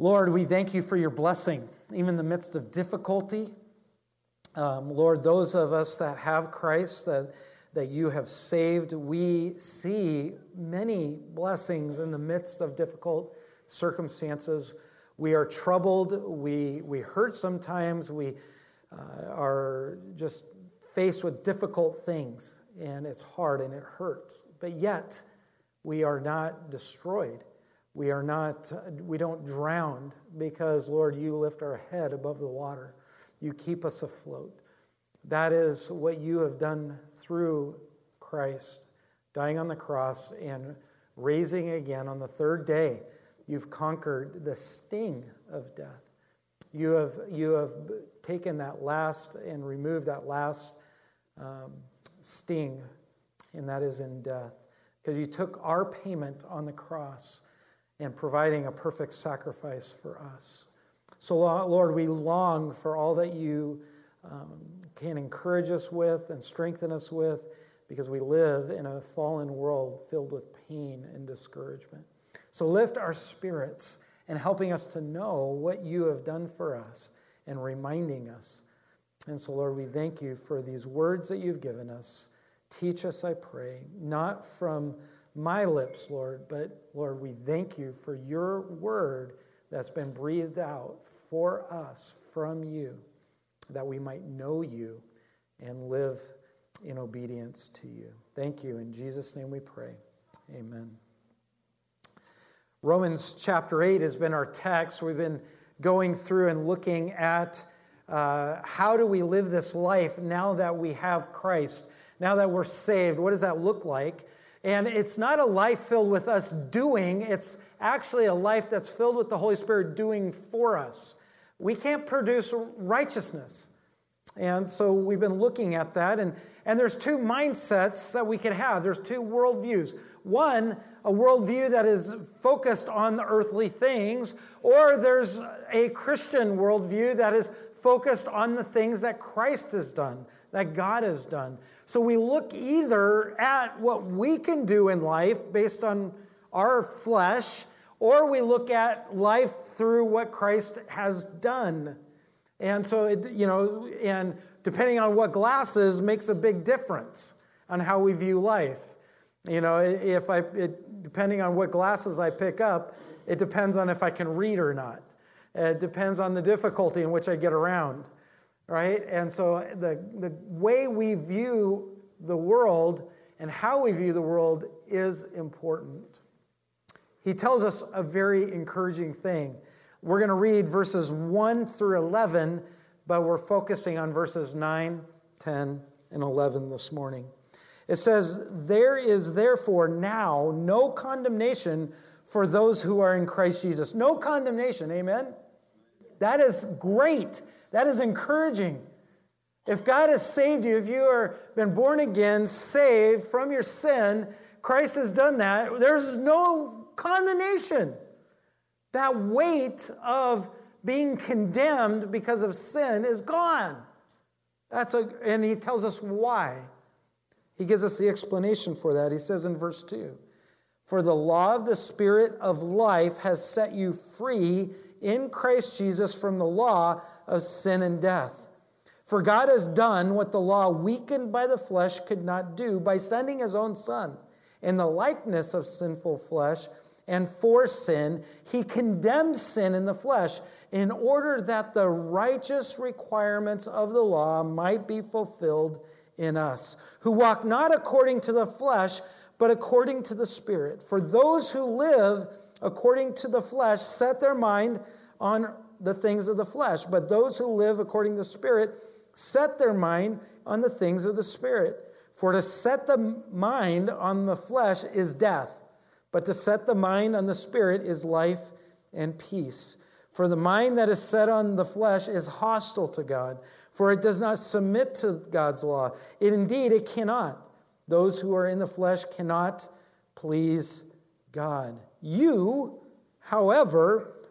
Lord, we thank you for your blessing, even in the midst of difficulty. Um, Lord, those of us that have Christ, that, that you have saved, we see many blessings in the midst of difficult circumstances. We are troubled, we, we hurt sometimes, we uh, are just faced with difficult things, and it's hard and it hurts. But yet, we are not destroyed. We are not, we don't drown because, Lord, you lift our head above the water. You keep us afloat. That is what you have done through Christ, dying on the cross and raising again on the third day. You've conquered the sting of death. You have, you have taken that last and removed that last um, sting, and that is in death. Because you took our payment on the cross and providing a perfect sacrifice for us. So, Lord, we long for all that you um, can encourage us with and strengthen us with because we live in a fallen world filled with pain and discouragement. So, lift our spirits and helping us to know what you have done for us and reminding us. And so, Lord, we thank you for these words that you've given us. Teach us, I pray, not from my lips, Lord, but Lord, we thank you for your word that's been breathed out for us from you, that we might know you and live in obedience to you. Thank you. In Jesus' name we pray. Amen. Romans chapter 8 has been our text. We've been going through and looking at uh, how do we live this life now that we have Christ, now that we're saved. What does that look like? And it's not a life filled with us doing, it's actually a life that's filled with the Holy Spirit doing for us. We can't produce righteousness. And so we've been looking at that. And, and there's two mindsets that we can have. There's two worldviews. One, a worldview that is focused on the earthly things, or there's a Christian worldview that is focused on the things that Christ has done, that God has done. So we look either at what we can do in life based on our flesh, or we look at life through what Christ has done. And so, it, you know, and depending on what glasses makes a big difference on how we view life. You know, if I, it, depending on what glasses I pick up, it depends on if I can read or not. It depends on the difficulty in which I get around, right? And so the, the way we view the world and how we view the world is important. He tells us a very encouraging thing. We're going to read verses 1 through 11, but we're focusing on verses 9, 10, and 11 this morning. It says, There is therefore now no condemnation for those who are in Christ Jesus. No condemnation, amen? That is great. That is encouraging. If God has saved you, if you are been born again, saved from your sin, Christ has done that. There's no condemnation. That weight of being condemned because of sin is gone. That's a, and he tells us why. He gives us the explanation for that. He says in verse 2 For the law of the Spirit of life has set you free in Christ Jesus from the law of sin and death. For God has done what the law, weakened by the flesh, could not do by sending his own Son in the likeness of sinful flesh and for sin, he condemned sin in the flesh in order that the righteous requirements of the law might be fulfilled in us, who walk not according to the flesh, but according to the Spirit. For those who live according to the flesh set their mind on the things of the flesh, but those who live according to the Spirit set their mind on the things of the Spirit. For to set the mind on the flesh is death but to set the mind on the Spirit is life and peace. For the mind that is set on the flesh is hostile to God, for it does not submit to God's law. It indeed it cannot. Those who are in the flesh cannot please God. You, however,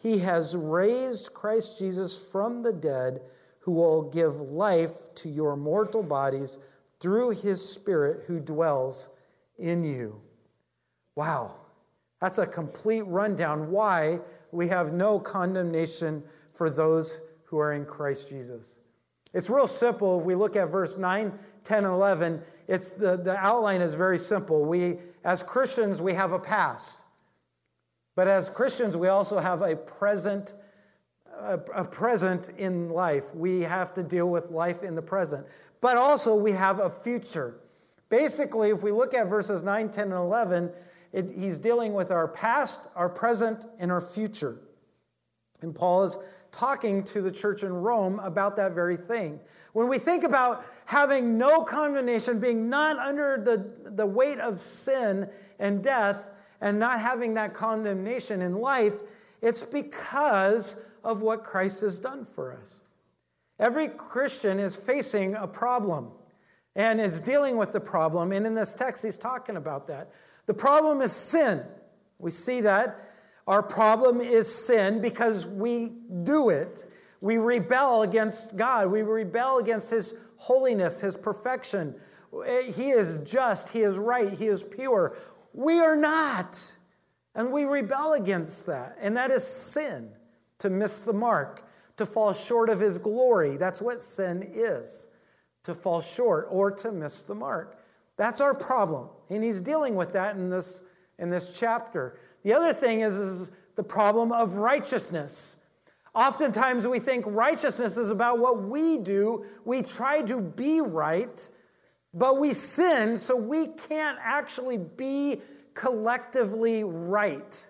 he has raised Christ Jesus from the dead, who will give life to your mortal bodies through his spirit who dwells in you. Wow. That's a complete rundown why we have no condemnation for those who are in Christ Jesus. It's real simple. If we look at verse 9, 10, and 11, it's the, the outline is very simple. We, as Christians, we have a past. But as Christians, we also have a present, a, present in life. We have to deal with life in the present. But also, we have a future. Basically, if we look at verses 9, 10, and 11, it, he's dealing with our past, our present, and our future. And Paul is talking to the church in Rome about that very thing. When we think about having no condemnation, being not under the, the weight of sin and death, and not having that condemnation in life, it's because of what Christ has done for us. Every Christian is facing a problem and is dealing with the problem. And in this text, he's talking about that. The problem is sin. We see that. Our problem is sin because we do it. We rebel against God. We rebel against His holiness, His perfection. He is just. He is right. He is pure. We are not. And we rebel against that. And that is sin, to miss the mark, to fall short of His glory. That's what sin is, to fall short or to miss the mark. That's our problem. And he's dealing with that in this, in this chapter. The other thing is, is the problem of righteousness. Oftentimes we think righteousness is about what we do. We try to be right, but we sin, so we can't actually be collectively right.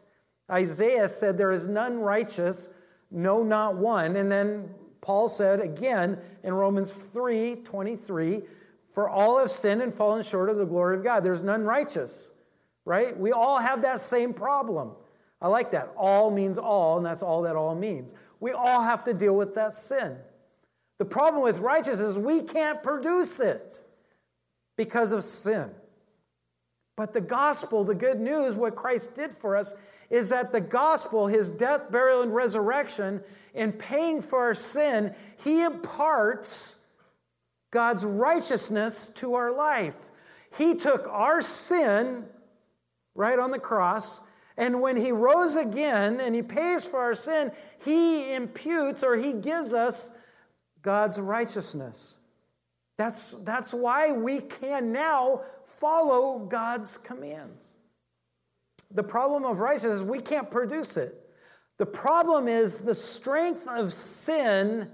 Isaiah said, There is none righteous, no, not one. And then Paul said again in Romans 3 23, for all have sinned and fallen short of the glory of God. There's none righteous, right? We all have that same problem. I like that. All means all, and that's all that all means. We all have to deal with that sin. The problem with righteousness is we can't produce it because of sin. But the gospel, the good news, what Christ did for us, is that the gospel, his death, burial, and resurrection, in paying for our sin, he imparts God's righteousness to our life. He took our sin right on the cross, and when he rose again and he pays for our sin, he imputes or he gives us God's righteousness. That's, that's why we can now follow God's commands. The problem of righteousness is we can't produce it. The problem is the strength of sin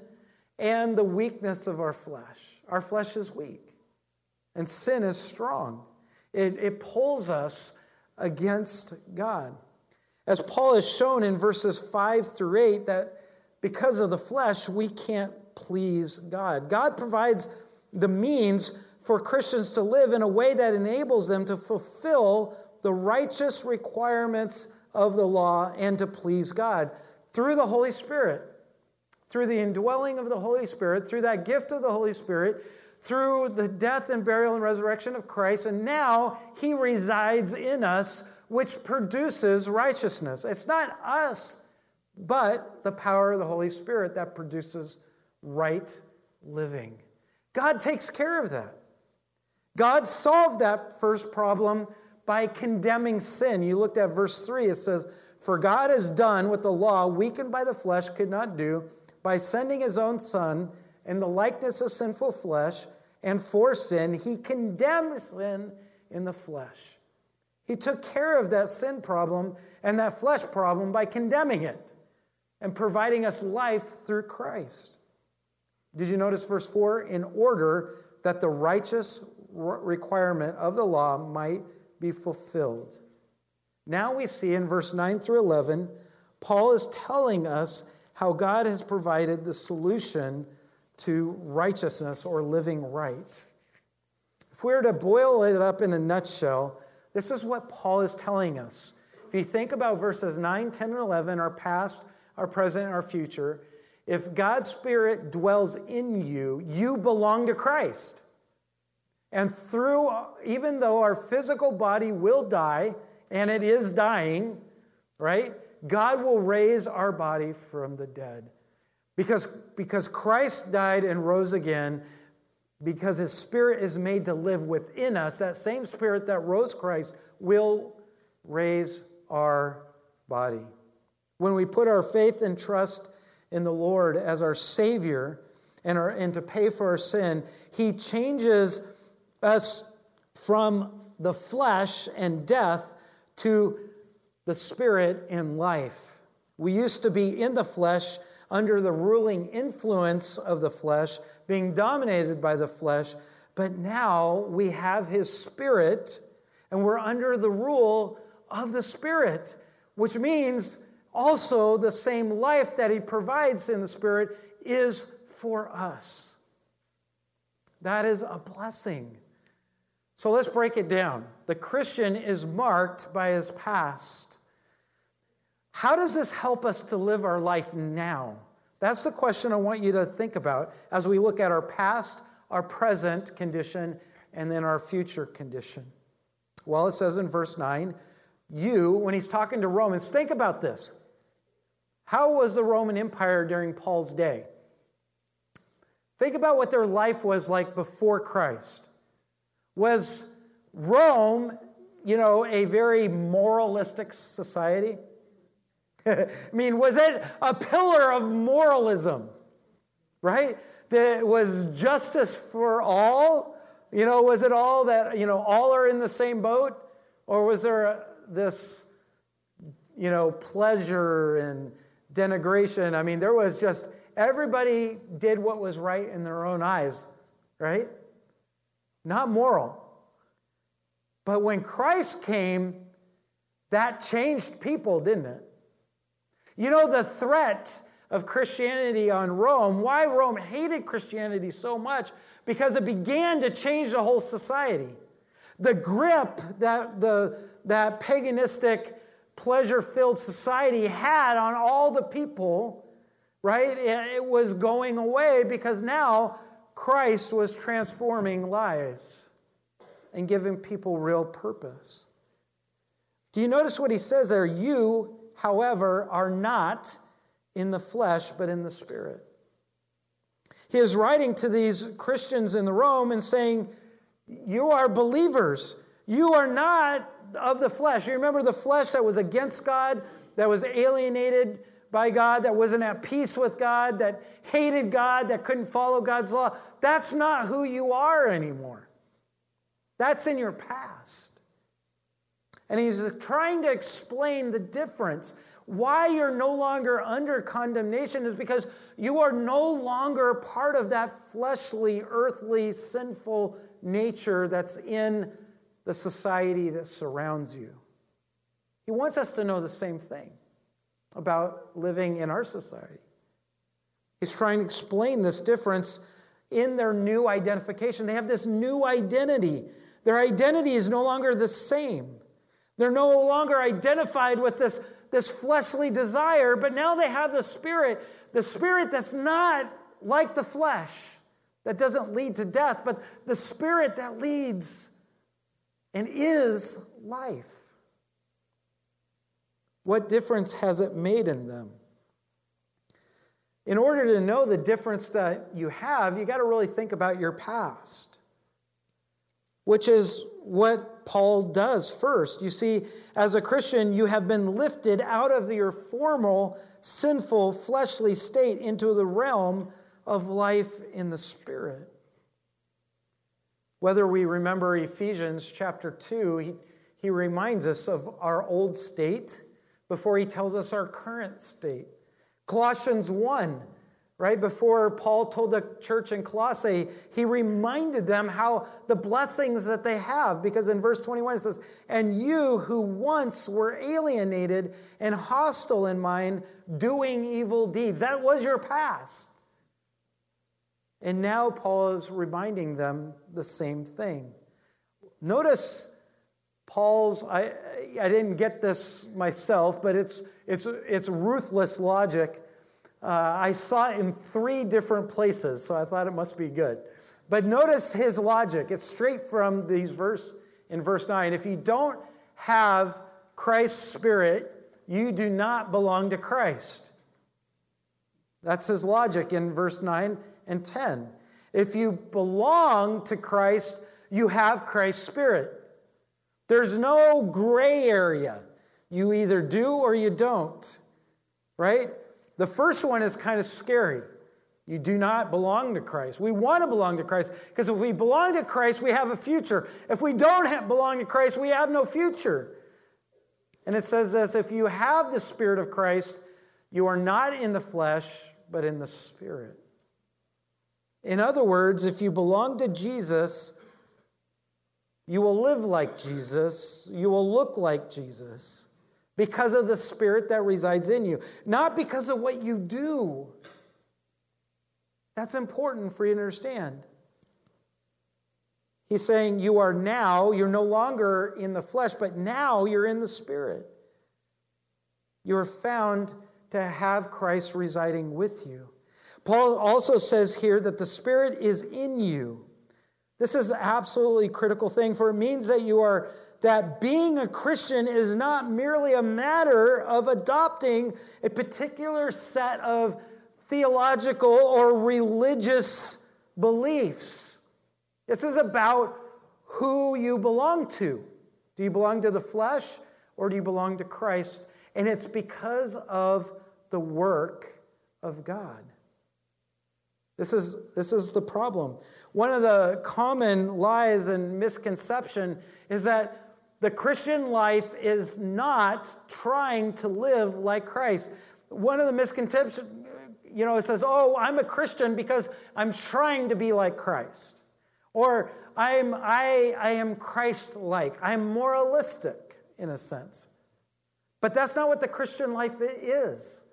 and the weakness of our flesh. Our flesh is weak, and sin is strong. It, it pulls us against God. As Paul has shown in verses 5 through 8, that because of the flesh, we can't please God. God provides the means for Christians to live in a way that enables them to fulfill the righteous requirements of the law and to please God through the Holy Spirit through the indwelling of the Holy Spirit, through that gift of the Holy Spirit, through the death and burial and resurrection of Christ, and now He resides in us, which produces righteousness. It's not us, but the power of the Holy Spirit that produces right living. God takes care of that. God solved that first problem by condemning sin. You looked at verse 3, it says, For God has done what the law, weakened by the flesh, could not do by sending his own son in the likeness of sinful flesh, and for sin, he condemned sin in the flesh. He took care of that sin problem and that flesh problem by condemning it and providing us life through Christ. Did you notice verse 4? In order that the righteous requirement of the law might be fulfilled. Now we see in verse 9 through 11, Paul is telling us how God has provided the solution to righteousness or living right. If we were to boil it up in a nutshell, this is what Paul is telling us. If you think about verses 9, 10, and 11, our past, our present, and our future. If God's Spirit dwells in you, you belong to Christ. And through, even though our physical body will die, and it is dying, right? God will raise our body from the dead. Because, because Christ died and rose again, because his spirit is made to live within us, that same spirit that rose Christ will raise our body. When we put our faith and trust in the Lord as our Savior and, our, and to pay for our sin, he changes us from the flesh and death to the spirit and life. We used to be in the flesh under the ruling influence of the flesh, being dominated by the flesh, but now we have his spirit and we're under the rule of the spirit, which means also the same life that he provides in the spirit is for us. That is a blessing. So let's break it down. The Christian is marked by his past. How does this help us to live our life now? That's the question I want you to think about as we look at our past, our present condition, and then our future condition. Well, it says in verse 9, you, when he's talking to Romans, think about this. How was the Roman Empire during Paul's day? Think about what their life was like before Christ. Was Rome, you know, a very moralistic society? I mean, was it a pillar of moralism? Right? That was justice for all? You know, was it all that, you know, all are in the same boat? Or was there this, you know, pleasure and denigration? I mean, there was just everybody did what was right in their own eyes, right? Not moral. But when Christ came, that changed people, didn't it? You know, the threat of Christianity on Rome, why Rome hated Christianity so much, because it began to change the whole society. The grip that the that paganistic, pleasure filled society had on all the people, right? It was going away because now Christ was transforming lives and giving people real purpose. Do you notice what he says there? You however, are not in the flesh, but in the spirit. He is writing to these Christians in the Rome and saying, You are believers. You are not of the flesh. You remember the flesh that was against God, that was alienated by God, that wasn't at peace with God, that hated God, that couldn't follow God's law. That's not who you are anymore. That's in your past. And he's trying to explain the difference. Why you're no longer under condemnation is because you are no longer part of that fleshly, earthly, sinful nature that's in the society that surrounds you. He wants us to know the same thing about living in our society. He's trying to explain this difference in their new identification. They have this new identity. Their identity is no longer the same. They're no longer identified with this, this fleshly desire, but now they have the spirit, the spirit that's not like the flesh, that doesn't lead to death, but the spirit that leads and is life. What difference has it made in them? In order to know the difference that you have, you got to really think about your past which is what Paul does first. You see, as a Christian, you have been lifted out of your formal, sinful, fleshly state into the realm of life in the Spirit. Whether we remember Ephesians chapter 2, he, he reminds us of our old state before he tells us our current state. Colossians 1 right before Paul told the church in Colossae, he reminded them how the blessings that they have. Because in verse 21 it says, And you who once were alienated and hostile in mind, doing evil deeds. That was your past. And now Paul is reminding them the same thing. Notice Paul's, I, I didn't get this myself, but it's, it's, it's ruthless logic. Uh, I saw it in three different places, so I thought it must be good. But notice his logic. It's straight from these verse in verse 9. If you don't have Christ's spirit, you do not belong to Christ. That's his logic in verse 9 and 10. If you belong to Christ, you have Christ's spirit. There's no gray area. You either do or you don't, right? The first one is kind of scary. You do not belong to Christ. We want to belong to Christ because if we belong to Christ, we have a future. If we don't have, belong to Christ, we have no future. And it says this if you have the Spirit of Christ, you are not in the flesh, but in the Spirit. In other words, if you belong to Jesus, you will live like Jesus, you will look like Jesus because of the Spirit that resides in you, not because of what you do. That's important for you to understand. He's saying you are now, you're no longer in the flesh, but now you're in the spirit. You are found to have Christ residing with you. Paul also says here that the spirit is in you. This is an absolutely critical thing, for it means that you are that being a Christian is not merely a matter of adopting a particular set of theological or religious beliefs. This is about who you belong to. Do you belong to the flesh or do you belong to Christ? And it's because of the work of God. This is, this is the problem. One of the common lies and misconception is that the Christian life is not trying to live like Christ. One of the misconceptions, you know, it says, oh, I'm a Christian because I'm trying to be like Christ. Or I'm, I, I am Christ like. I'm moralistic in a sense. But that's not what the Christian life is.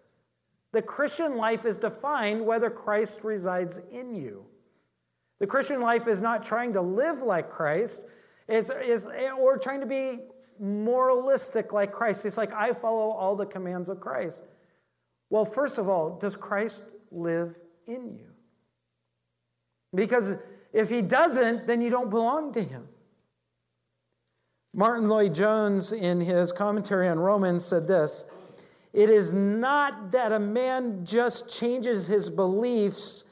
The Christian life is defined whether Christ resides in you. The Christian life is not trying to live like Christ, it's, it's, or trying to be moralistic like Christ. It's like, I follow all the commands of Christ. Well, first of all, does Christ live in you? Because if he doesn't, then you don't belong to him. Martyn Lloyd-Jones, in his commentary on Romans, said this It is not that a man just changes his beliefs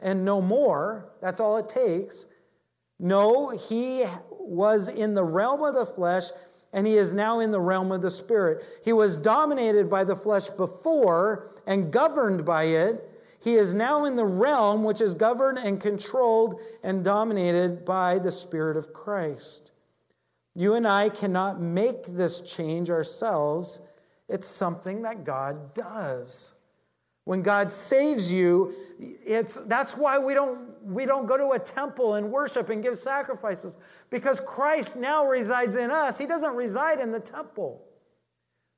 and no more, that's all it takes. No, he was in the realm of the flesh and he is now in the realm of the Spirit. He was dominated by the flesh before and governed by it. He is now in the realm which is governed and controlled and dominated by the Spirit of Christ. You and I cannot make this change ourselves, it's something that God does. When God saves you, it's, that's why we don't, we don't go to a temple and worship and give sacrifices, because Christ now resides in us. He doesn't reside in the temple.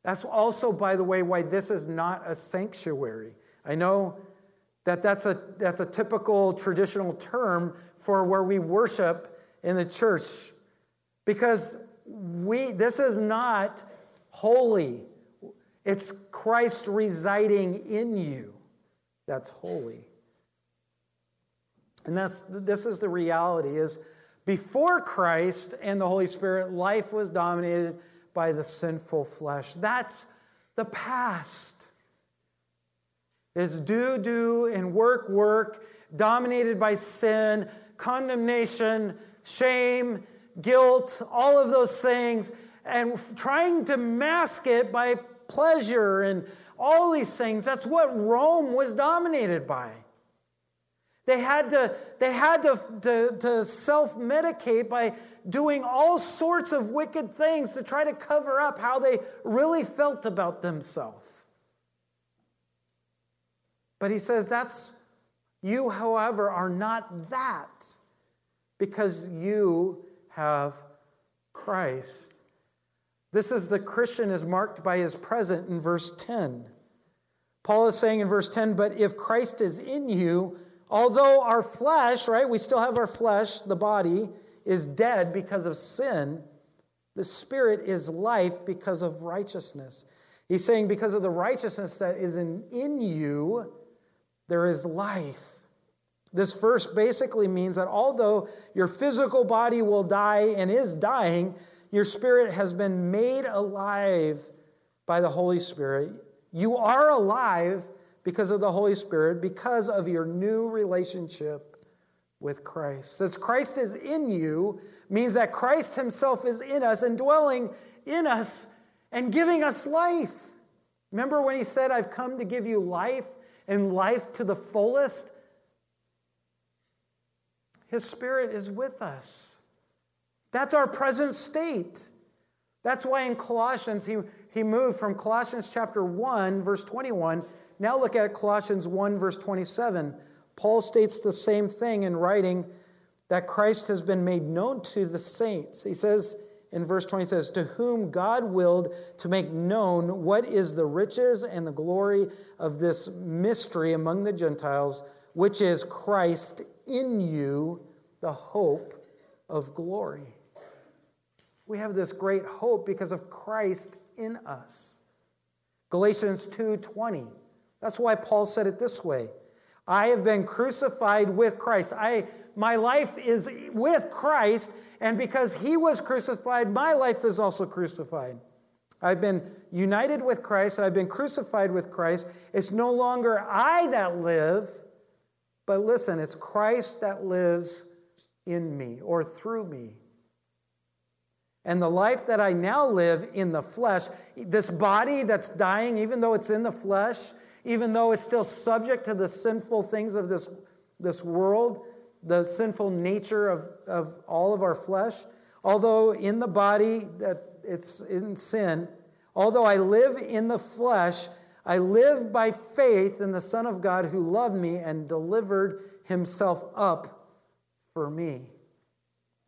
That's also, by the way, why this is not a sanctuary. I know that that's a, that's a typical traditional term for where we worship in the church, because we, this is not holy. It's Christ residing in you. That's holy. And that's this is the reality is before Christ and the Holy Spirit, life was dominated by the sinful flesh. That's the past. It's do, do, and work, work, dominated by sin, condemnation, shame, guilt, all of those things, and trying to mask it by pleasure and all these things. That's what Rome was dominated by. They had to, they had to, to, to self medicate by doing all sorts of wicked things to try to cover up how they really felt about themselves. But he says, That's you, however, are not that because you have Christ. This is the Christian is marked by his present in verse 10. Paul is saying in verse 10, but if Christ is in you, although our flesh, right, we still have our flesh, the body, is dead because of sin, the spirit is life because of righteousness. He's saying, because of the righteousness that is in, in you, there is life. This verse basically means that although your physical body will die and is dying, your spirit has been made alive by the Holy Spirit. You are alive because of the Holy Spirit, because of your new relationship with Christ. Since Christ is in you, means that Christ Himself is in us and dwelling in us and giving us life. Remember when He said, I've come to give you life and life to the fullest? His Spirit is with us. That's our present state. That's why in Colossians, he, he moved from Colossians chapter 1, verse 21. Now look at Colossians 1, verse 27. Paul states the same thing in writing that Christ has been made known to the saints. He says in verse 20, says, To whom God willed to make known what is the riches and the glory of this mystery among the Gentiles, which is Christ in you, the hope of glory. We have this great hope because of Christ in us. Galatians 2:20. That's why Paul said it this way. I have been crucified with Christ. I my life is with Christ, and because he was crucified, my life is also crucified. I've been united with Christ, I've been crucified with Christ. It's no longer I that live, but listen, it's Christ that lives in me or through me. And the life that I now live in the flesh, this body that's dying, even though it's in the flesh, even though it's still subject to the sinful things of this, this world, the sinful nature of, of all of our flesh, although in the body that it's in sin, although I live in the flesh, I live by faith in the Son of God who loved me and delivered himself up for me.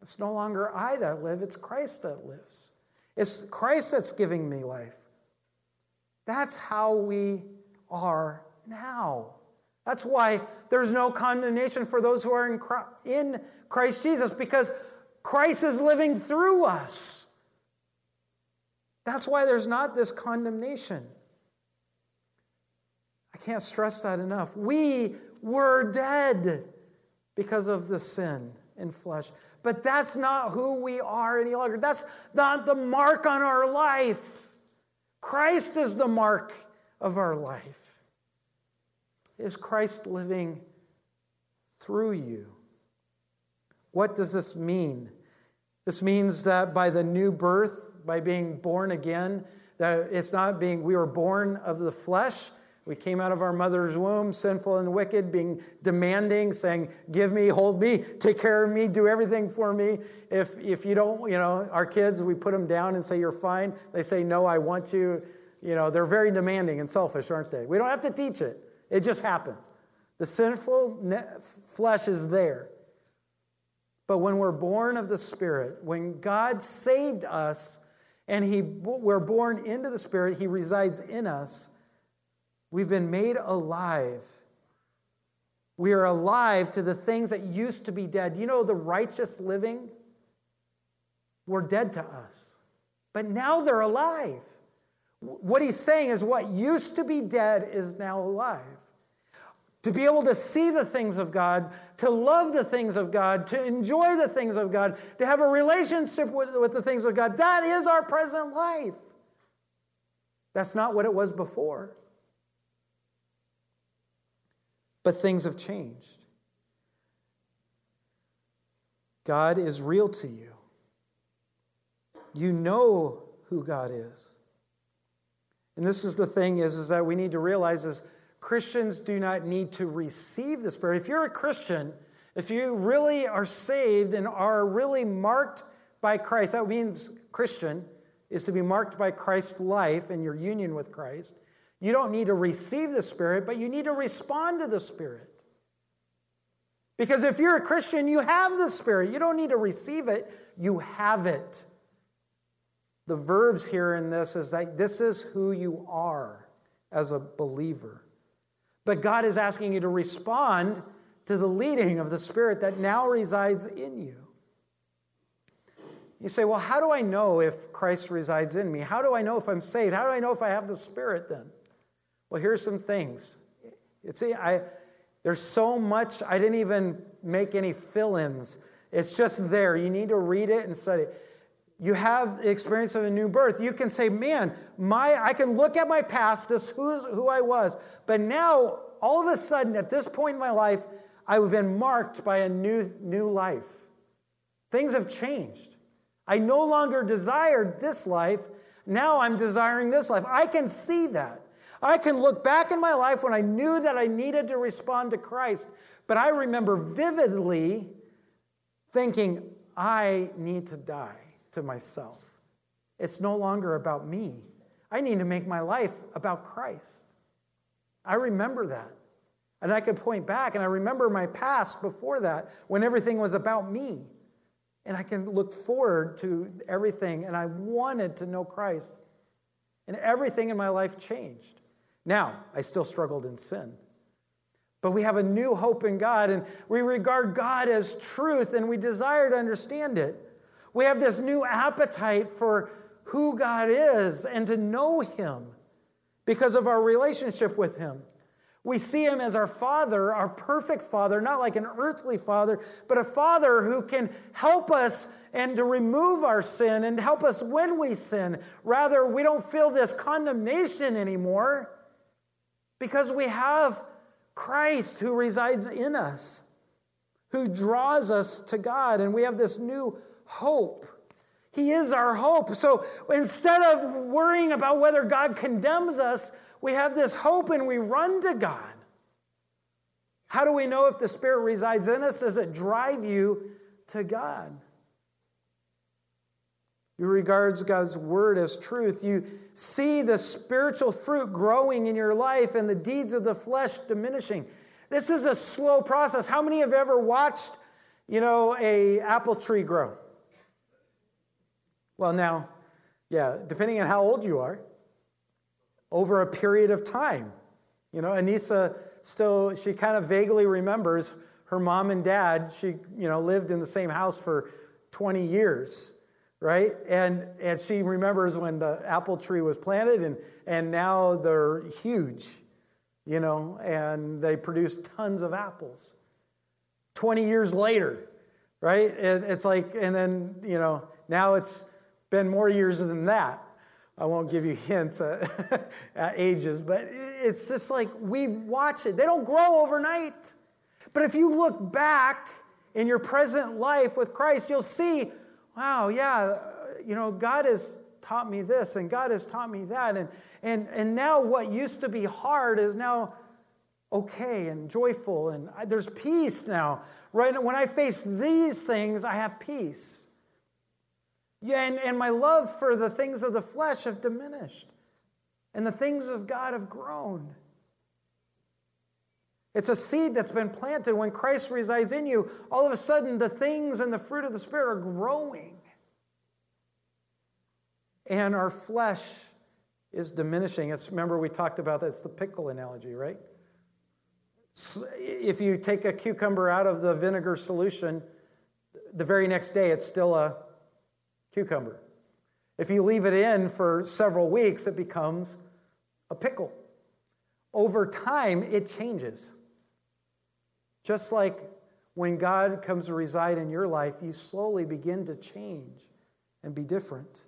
It's no longer I that live, it's Christ that lives. It's Christ that's giving me life. That's how we are now. That's why there's no condemnation for those who are in Christ Jesus because Christ is living through us. That's why there's not this condemnation. I can't stress that enough. We were dead because of the sin in flesh. But that's not who we are any longer. That's not the mark on our life. Christ is the mark of our life. Is Christ living through you? What does this mean? This means that by the new birth, by being born again, that it's not being, we were born of the flesh, we came out of our mother's womb, sinful and wicked, being demanding, saying, Give me, hold me, take care of me, do everything for me. If, if you don't, you know, our kids, we put them down and say, You're fine. They say, No, I want you. You know, they're very demanding and selfish, aren't they? We don't have to teach it, it just happens. The sinful flesh is there. But when we're born of the Spirit, when God saved us and he, we're born into the Spirit, He resides in us We've been made alive. We are alive to the things that used to be dead. You know, the righteous living were dead to us, but now they're alive. What he's saying is what used to be dead is now alive. To be able to see the things of God, to love the things of God, to enjoy the things of God, to have a relationship with, with the things of God, that is our present life. That's not what it was before. But things have changed. God is real to you. You know who God is. And this is the thing is, is that we need to realize is Christians do not need to receive the Spirit. If you're a Christian, if you really are saved and are really marked by Christ, that means Christian is to be marked by Christ's life and your union with Christ. You don't need to receive the Spirit, but you need to respond to the Spirit. Because if you're a Christian, you have the Spirit. You don't need to receive it, you have it. The verbs here in this is that this is who you are as a believer. But God is asking you to respond to the leading of the Spirit that now resides in you. You say, well, how do I know if Christ resides in me? How do I know if I'm saved? How do I know if I have the Spirit then? Well, here's some things. It's, I, there's so much, I didn't even make any fill ins. It's just there. You need to read it and study. You have the experience of a new birth. You can say, man, my, I can look at my past, this who's who I was, but now all of a sudden, at this point in my life, I've been marked by a new, new life. Things have changed. I no longer desired this life. Now I'm desiring this life. I can see that. I can look back in my life when I knew that I needed to respond to Christ, but I remember vividly thinking, I need to die to myself. It's no longer about me. I need to make my life about Christ. I remember that. And I could point back, and I remember my past before that when everything was about me. And I can look forward to everything, and I wanted to know Christ. And everything in my life changed. Now, I still struggled in sin. But we have a new hope in God, and we regard God as truth, and we desire to understand it. We have this new appetite for who God is and to know Him because of our relationship with Him. We see him as our father, our perfect father, not like an earthly father, but a father who can help us and to remove our sin and help us when we sin. Rather, we don't feel this condemnation anymore because we have Christ who resides in us, who draws us to God, and we have this new hope. He is our hope. So instead of worrying about whether God condemns us, we have this hope and we run to God. How do we know if the Spirit resides in us? Does it drive you to God? You regards God's word as truth. You see the spiritual fruit growing in your life and the deeds of the flesh diminishing. This is a slow process. How many have ever watched, you know, a apple tree grow? Well, now, yeah, depending on how old you are, over a period of time. You know, Anissa still, she kind of vaguely remembers her mom and dad, she, you know, lived in the same house for 20 years, right? And, and she remembers when the apple tree was planted and, and now they're huge, you know, and they produce tons of apples. 20 years later, right? It, it's like, and then, you know, now it's been more years than that. I won't give you hints at, at ages, but it's just like we watch it. They don't grow overnight. But if you look back in your present life with Christ, you'll see, wow, yeah, you know, God has taught me this and God has taught me that. And, and, and now what used to be hard is now okay and joyful. And there's peace now. Right? When I face these things, I have peace. Yeah, and, and my love for the things of the flesh have diminished, and the things of God have grown. It's a seed that's been planted. When Christ resides in you, all of a sudden the things and the fruit of the Spirit are growing. And our flesh is diminishing. It's remember we talked about that's the pickle analogy, right? If you take a cucumber out of the vinegar solution, the very next day it's still a cucumber. If you leave it in for several weeks, it becomes a pickle. Over time, it changes. Just like when God comes to reside in your life, you slowly begin to change and be different.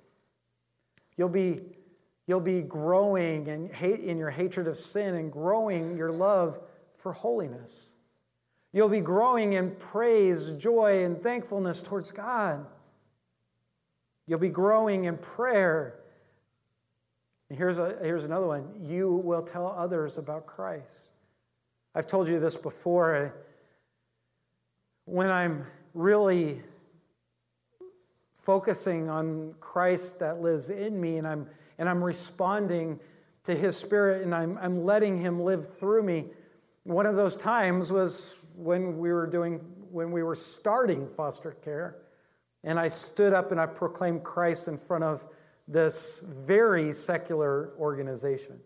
You'll be, you'll be growing in, hate, in your hatred of sin and growing your love for holiness. You'll be growing in praise, joy, and thankfulness towards God. You'll be growing in prayer. And here's, a, here's another one you will tell others about Christ. I've told you this before. When I'm really focusing on Christ that lives in me and I'm, and I'm responding to his spirit and I'm, I'm letting him live through me, one of those times was when we were doing, when we were starting foster care. And I stood up and I proclaimed Christ in front of this very secular organization.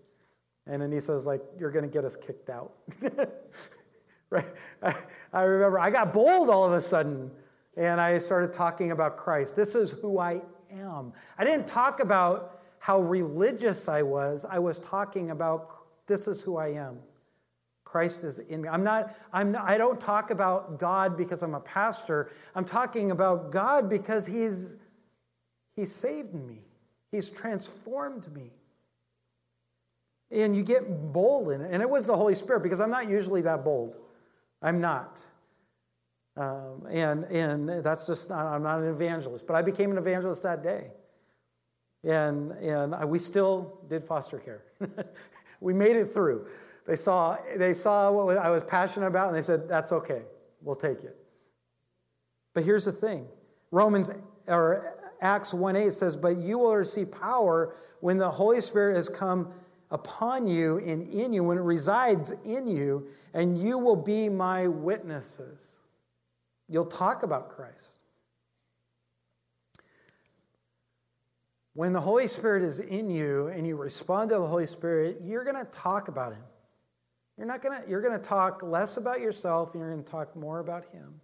And Anissa was like, You're going to get us kicked out. right? I, I, remember I got bold all of a sudden. and I started talking about Christ. This is who I am. I didn't talk about how religious I was, I was talking about this is who I am. Christ is in me. I'm not, I'm not, I don't talk about God because I'm a pastor. I'm talking about God because He's, He's saved me. He's transformed me. And you get bold in it. And it was the Holy Spirit because I'm not usually that bold. I'm not. Um, and, and that's just, I'm not an evangelist. But I became an evangelist that day. And, and we still did foster care. we made it through. They saw, they saw what I was passionate about and they said, that's okay, we'll take it. But here's the thing Romans or Acts 1 8 says, But you will receive power when the Holy Spirit has come upon you and in you, when it resides in you, and you will be my witnesses. You'll talk about Christ. When the Holy Spirit is in you and you respond to the Holy Spirit, you're going to talk about Him. You're not going to, you're going to talk less about yourself and you're going to talk more about Him.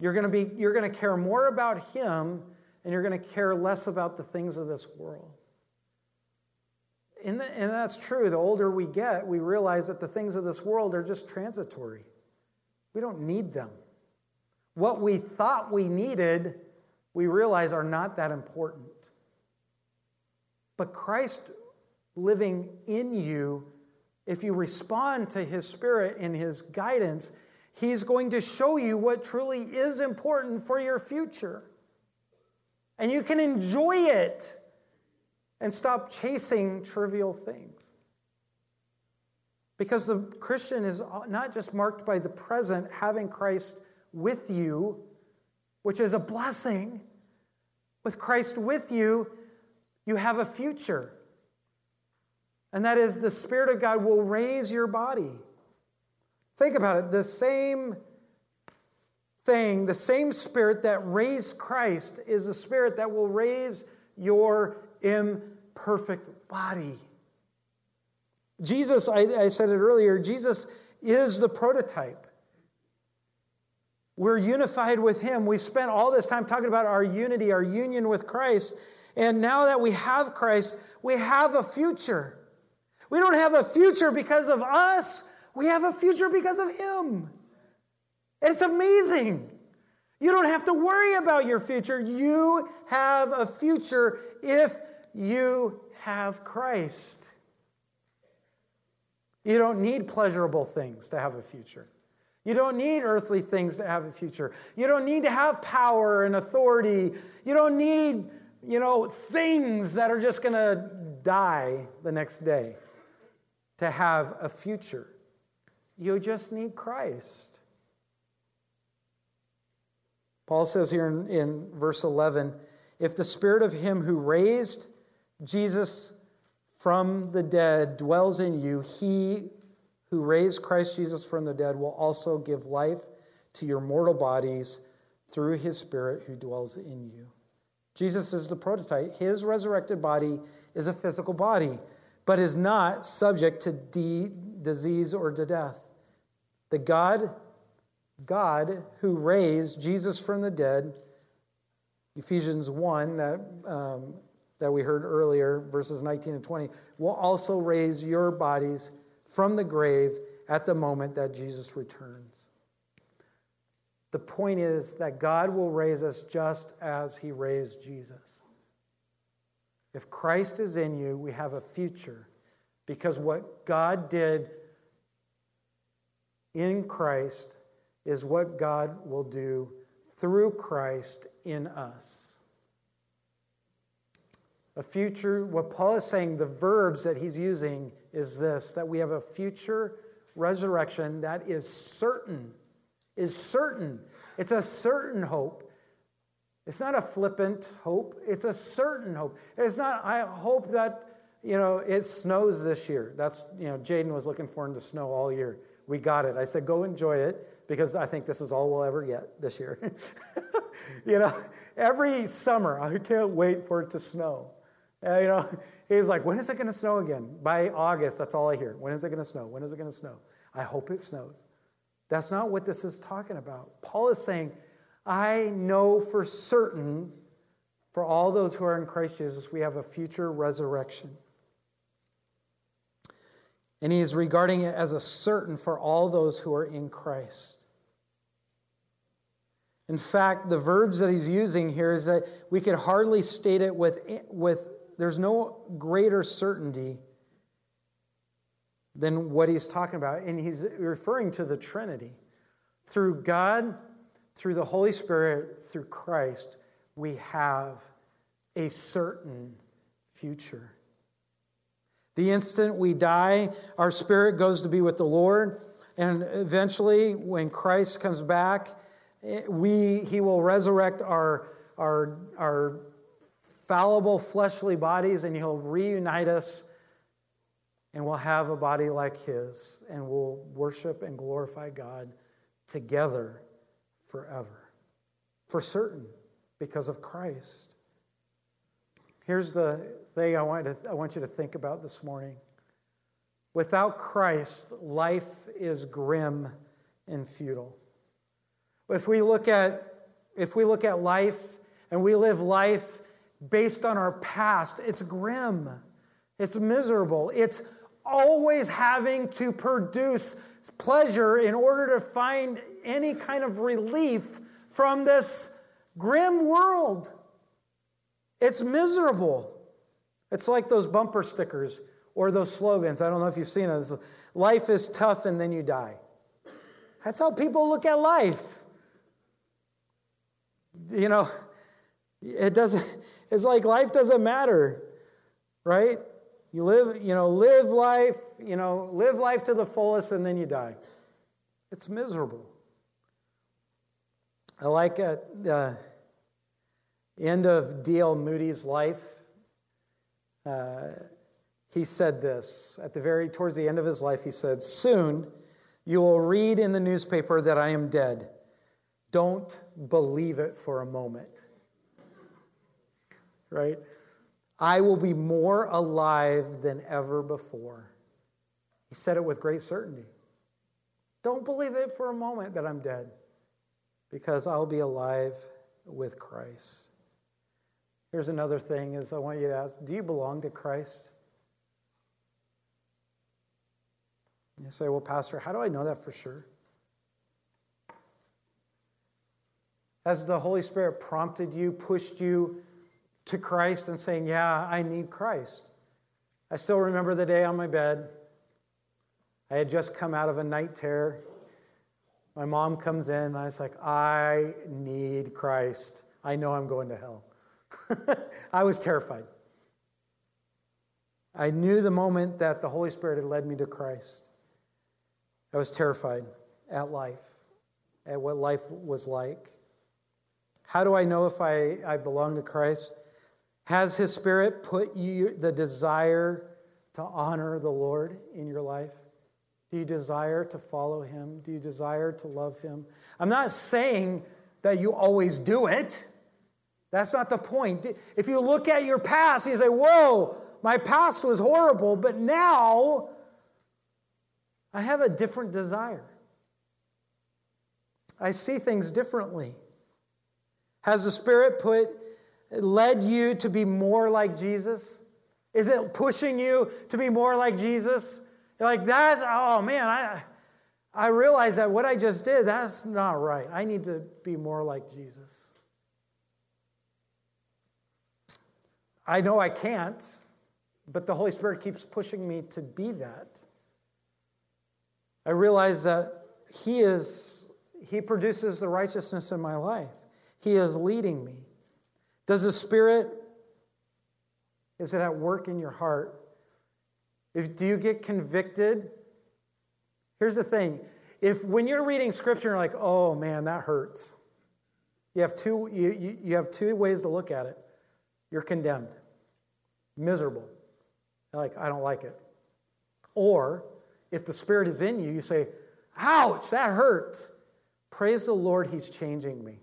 You're going to be, you're going to care more about Him and you're going to care less about the things of this world. And, the, and that's true. The older we get, we realize that the things of this world are just transitory. We don't need them. What we thought we needed, we realize are not that important. But Christ living in you if you respond to His Spirit and His guidance, He's going to show you what truly is important for your future. And you can enjoy it and stop chasing trivial things. Because the Christian is not just marked by the present, having Christ with you, which is a blessing. With Christ with you, you have a future. And that is the Spirit of God will raise your body. Think about it. The same thing, the same Spirit that raised Christ is the Spirit that will raise your imperfect body. Jesus, I, I said it earlier, Jesus is the prototype. We're unified with Him. We spent all this time talking about our unity, our union with Christ. And now that we have Christ, we have a future. We don't have a future because of us, we have a future because of Him. It's amazing. You don't have to worry about your future. You have a future if you have Christ. You don't need pleasurable things to have a future. You don't need earthly things to have a future. You don't need to have power and authority. You don't need, you know, things that are just going to die the next day to have a future. You just need Christ. Paul says here in, in, verse 11 if the spirit of him who raised Jesus from the dead dwells in you, he who raised Christ Jesus from the dead will also give life to your mortal bodies through his spirit who dwells in you. Jesus is the prototype. His resurrected body is a physical body but is not subject to de- disease or to death. The God, God who raised Jesus from the dead, Ephesians 1, that, um, that we heard earlier, verses 19 and 20, will also raise your bodies from the grave at the moment that Jesus returns. The point is that God will raise us just as he raised Jesus. If Christ is in you, we have a future because what God did in Christ is what God will do through Christ in us. A future, what Paul is saying, the verbs that he's using is this that we have a future resurrection that is certain, is certain. It's a certain hope. It's not a flippant hope, it's a certain hope. It's not, I hope that, you know, it snows this year. That's, you know, Jaden was looking forward to snow all year. We got it. I said, go enjoy it because I think this is all we'll ever get this year. you know, every summer, I can't wait for it to snow. Uh, you know, he's like, when is it going to snow again? By August, that's all I hear. When is it going to snow? When is it going to snow? I hope it snows. That's not what this is talking about. Paul is saying, I know for certain, for all those who are in Christ Jesus, we have a future resurrection. And he is regarding it as a certain for all those who are in Christ. In fact, the verbs that he's using here is that we could hardly state it with, with there's no greater certainty than what he's talking about. And he's referring to the Trinity. Through God, through the Holy Spirit, through Christ, we have a certain future. The instant we die, our spirit goes to be with the Lord. And eventually, when Christ comes back, eh, we, he will resurrect our, our, our fallible fleshly bodies and he'll reunite us and we'll have a body like his and we'll worship and glorify God together forever. For certain, because of Christ. Here's the thing I want, to, I want you to think about this morning. Without Christ, life is grim and futile. If we look at if we look at life and we live life based on our past, it's grim. It's miserable. It's always having to produce pleasure in order to find any kind of relief from this grim world. It's miserable. It's like those bumper stickers or those slogans. I don't know if you've seen it. life is tough and then you die. That's how people look at life. You know, it doesn't, it's like life doesn't matter, right? You live, you know, live life, you know, live life to the fullest and then you die. It's miserable. I like it. the end of D.L. Moody's life, uh, he said this. At the very, towards the end of his life, he said, Soon you will read in the newspaper that I am dead. Don't believe it for a moment. Right? I will be more alive than ever before. He said it with great certainty. Don't believe it for a moment that I'm dead, because I'll be alive with Christ. Here's another thing is I want you to ask, do you belong to Christ? You say, well, Pastor, how do I know that for sure? Has the Holy Spirit prompted you, pushed you to Christ and saying, Yeah, I need Christ? I still remember the day on my bed. I had just come out of a night terror. My mom comes in, and I was like, I need Christ. I know I'm going to hell. I was terrified. I knew the moment that the Holy Spirit had led me to Christ. I was terrified at life, at what life was like. How do I know if I, I belong to Christ? Has His Spirit put you the desire to honor the Lord in your life? Do you desire to follow Him? Do you desire to love Him? I'm not saying that you always do it. That's not the point. If you look at your past, you say, Whoa, my past was horrible, but now I have a different desire. I see things differently. Has the Spirit put led you to be more like Jesus? Is it pushing you to be more like Jesus? You're like, that's, oh man, I, I realize that what I just did, that's not right. I need to be more like Jesus. I know I can't, but the Holy Spirit keeps pushing me to be that. I realize that He is, He produces the righteousness in my life. He is leading me. Does the Spirit, is it at work in your heart? If, do you get convicted? Here's the thing. If when you're reading scripture, you're like, oh man, that hurts. You have two, you, you, you have two ways to look at it. You're condemned, miserable. Like, I don't like it. Or if the Spirit is in you, you say, ouch, that hurt. Praise the Lord, He's changing me.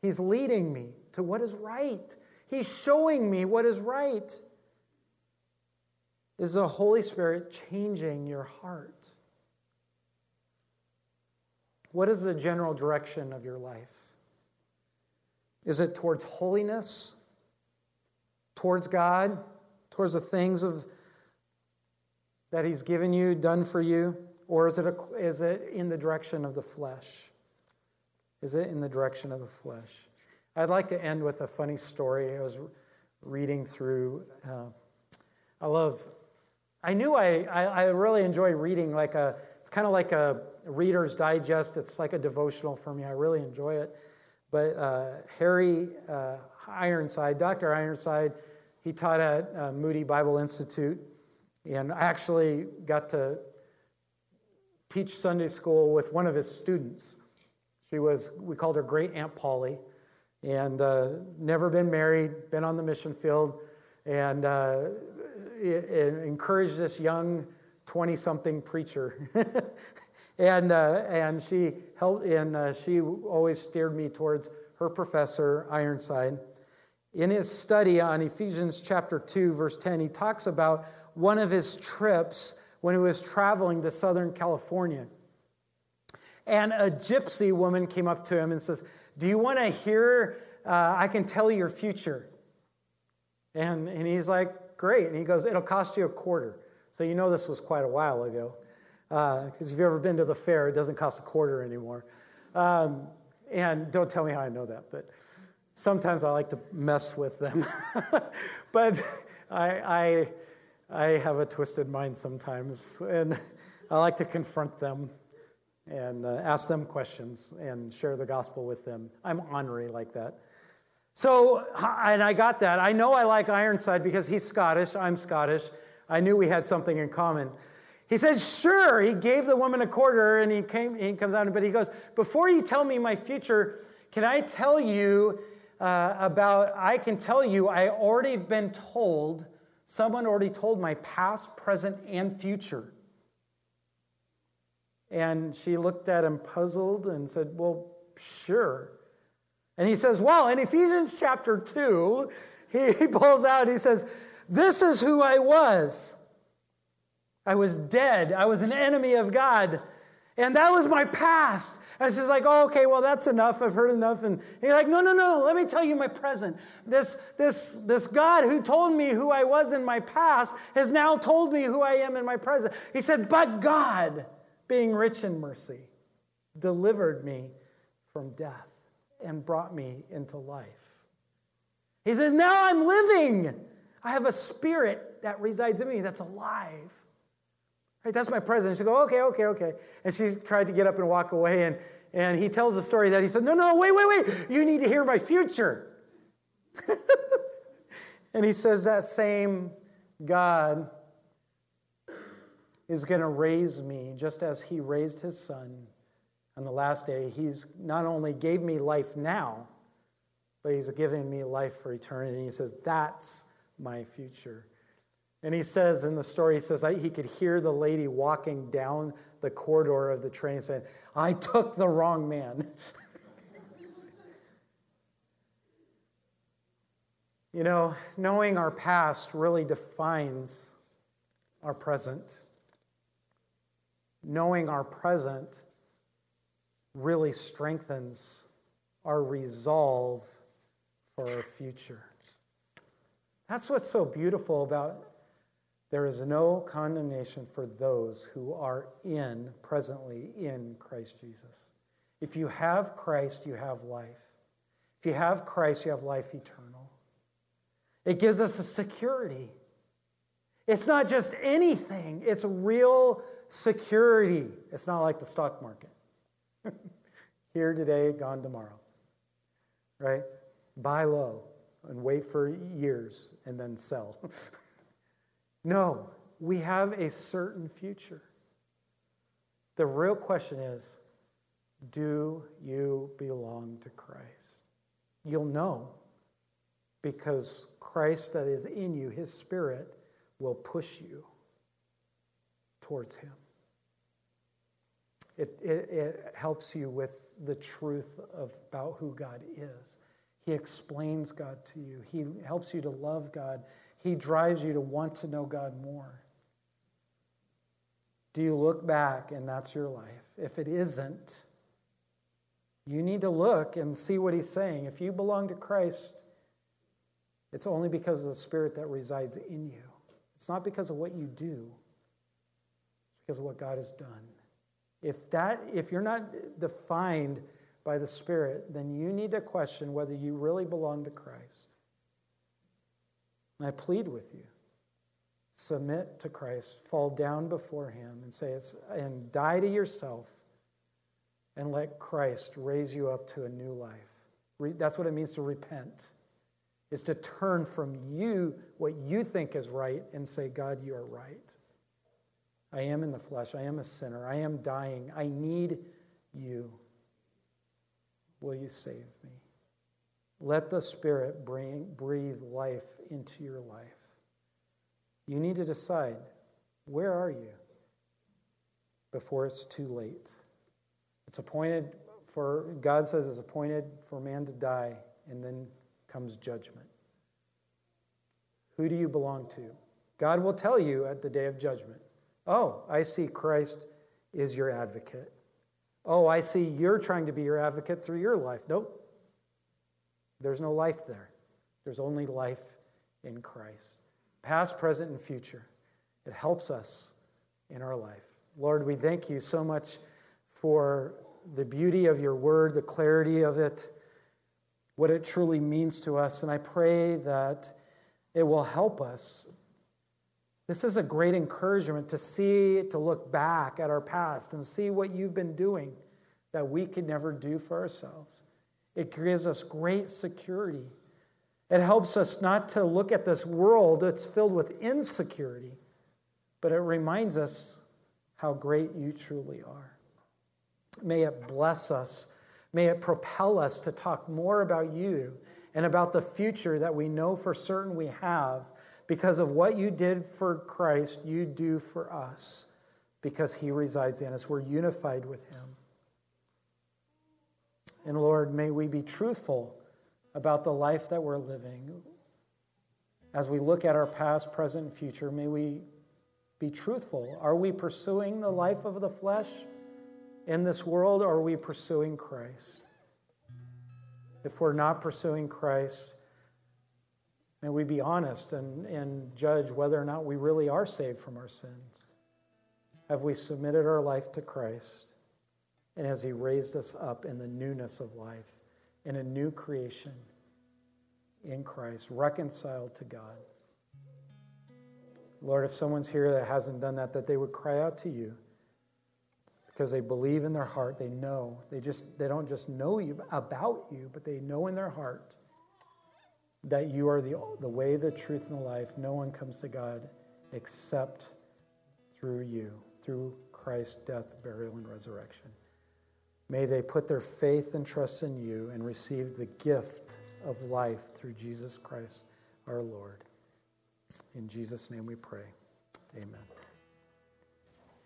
He's leading me to what is right. He's showing me what is right. Is the Holy Spirit changing your heart? What is the general direction of your life? Is it towards holiness, towards God, towards the things of that He's given you, done for you, or is it, a, is it in the direction of the flesh? Is it in the direction of the flesh? I'd like to end with a funny story. I was reading through. Uh, I love. I knew I, I, I really enjoy reading. Like a, it's kind of like a Reader's Digest. It's like a devotional for me. I really enjoy it. But uh, Harry uh, Ironside, Dr. Ironside, he taught at uh, Moody Bible Institute, and actually got to teach Sunday school with one of his students. She was, we called her Great Aunt Polly, and uh, never been married, been on the mission field, and uh, it, it encouraged this young 20 something preacher. and, uh, and she helped, and uh, she always steered me towards her professor, Ironside. In his study on Ephesians chapter 2, verse 10, he talks about one of his trips when he was traveling to Southern California. And a gypsy woman came up to him and says, Do you want to hear? Uh, I can tell you your future. And, and he's like, Great. And he goes, It'll cost you a quarter. So you know this was quite a while ago. Because uh, if you've ever been to the fair, it doesn't cost a quarter anymore. Um, and don't tell me how I know that, but sometimes I like to mess with them. but I, I, I have a twisted mind sometimes, and I like to confront them and uh, ask them questions and share the gospel with them. I'm ornery like that. So, and I got that. I know I like Ironside because he's Scottish, I'm Scottish. I knew we had something in common. He says, Sure. He gave the woman a quarter and he, came, he comes out, but he goes, Before you tell me my future, can I tell you uh, about, I can tell you, I already have been told, someone already told my past, present, and future. And she looked at him puzzled and said, Well, sure. And he says, Well, in Ephesians chapter 2, he, he pulls out, he says, This is who I was. I was dead. I was an enemy of God. And that was my past. And she's like, oh, okay, well, that's enough. I've heard enough. And he's like, no, no, no, let me tell you my present. This, this, this God who told me who I was in my past has now told me who I am in my present. He said, but God, being rich in mercy, delivered me from death and brought me into life. He says, now I'm living. I have a spirit that resides in me that's alive. Right, that's my present. She go, okay, okay, okay. And she tried to get up and walk away. And, and he tells the story that he said, no, no, wait, wait, wait. You need to hear my future. and he says that same God is going to raise me just as he raised his son on the last day. He's not only gave me life now, but he's giving me life for eternity. He says, that's my future. And he says in the story, he says he could hear the lady walking down the corridor of the train saying, I took the wrong man. you know, knowing our past really defines our present. Knowing our present really strengthens our resolve for our future. That's what's so beautiful about there is no condemnation for those who are in, presently in Christ Jesus. If you have Christ, you have life. If you have Christ, you have life eternal. It gives us a security. It's not just anything, it's real security. It's not like the stock market. Here today, gone tomorrow. Right? Buy low and wait for years and then sell. No, we have a certain future. The real question is do you belong to Christ? You'll know because Christ that is in you, his spirit, will push you towards him. It, it, it, helps you with the truth of, about who God is. He explains God to you, He helps you to love God he drives you to want to know God more. Do you look back and that's your life? If it isn't, You need to look and see what he's saying. If you belong to Christ, it's only because of the Spirit that resides in you. It's not because of what you do, it's because of what God has done. If, that, if you're not defined by the Spirit, then you need to question whether you really belong to Christ. And I plead with you submit to Christ, fall down before Him, and say, it's, and die to yourself, and let Christ raise you up to a new life. That's what it means to repent is to turn from you, what you think is right, and say, God, you are right. I am in the flesh. I am a sinner. I am dying. I need you. Will you save me? Let the Spirit bring, breathe life into your life. You need to decide where are you before it's too late. It's appointed for, God says it's appointed for man to die, and then comes judgment. Who do you belong to? God will tell you at the day of judgment. Oh, I see Christ is your advocate. Oh, I see you're trying to be your advocate through your life. Nope. There's no life there. There's only life in Christ. Past, present, and future. It helps us in our life. Lord, we thank you so much for the beauty of your word, the clarity of it what it truly means to us. And I pray that it will help us. This is a great encouragement to see, to look back at our past and see what you've been doing that we could never do for ourselves. It gives us great security. It helps us not to look at this world that's filled with insecurity, but it reminds us how great you truly are. May it bless us May it propel us to talk more about you and about the future that we know for certain we have because of what you did for Christ, you do for us because he resides in us. We're unified with him. And Lord, may we be truthful about the life that we're living. As we look at our past, present, and future, may we be truthful. Are we pursuing the life of the flesh? in this world, or are we pursuing Christ? If we're not pursuing Christ, may we be honest and, and judge whether or not we really are saved from our sins. Have we submitted our life to Christ? And as He raised us up in the newness of life, in a new creation in Christ, reconciled to God? Lord, if someone's here that hasn't done that, that they would cry out to you because they believe in their heart they know they just they don't just know you about you but they know in their heart that you are the, the way the truth and the life no one comes to god except through you through christ's death burial and resurrection may they put their faith and trust in you and receive the gift of life through jesus christ our lord. In jesus name we pray. Amen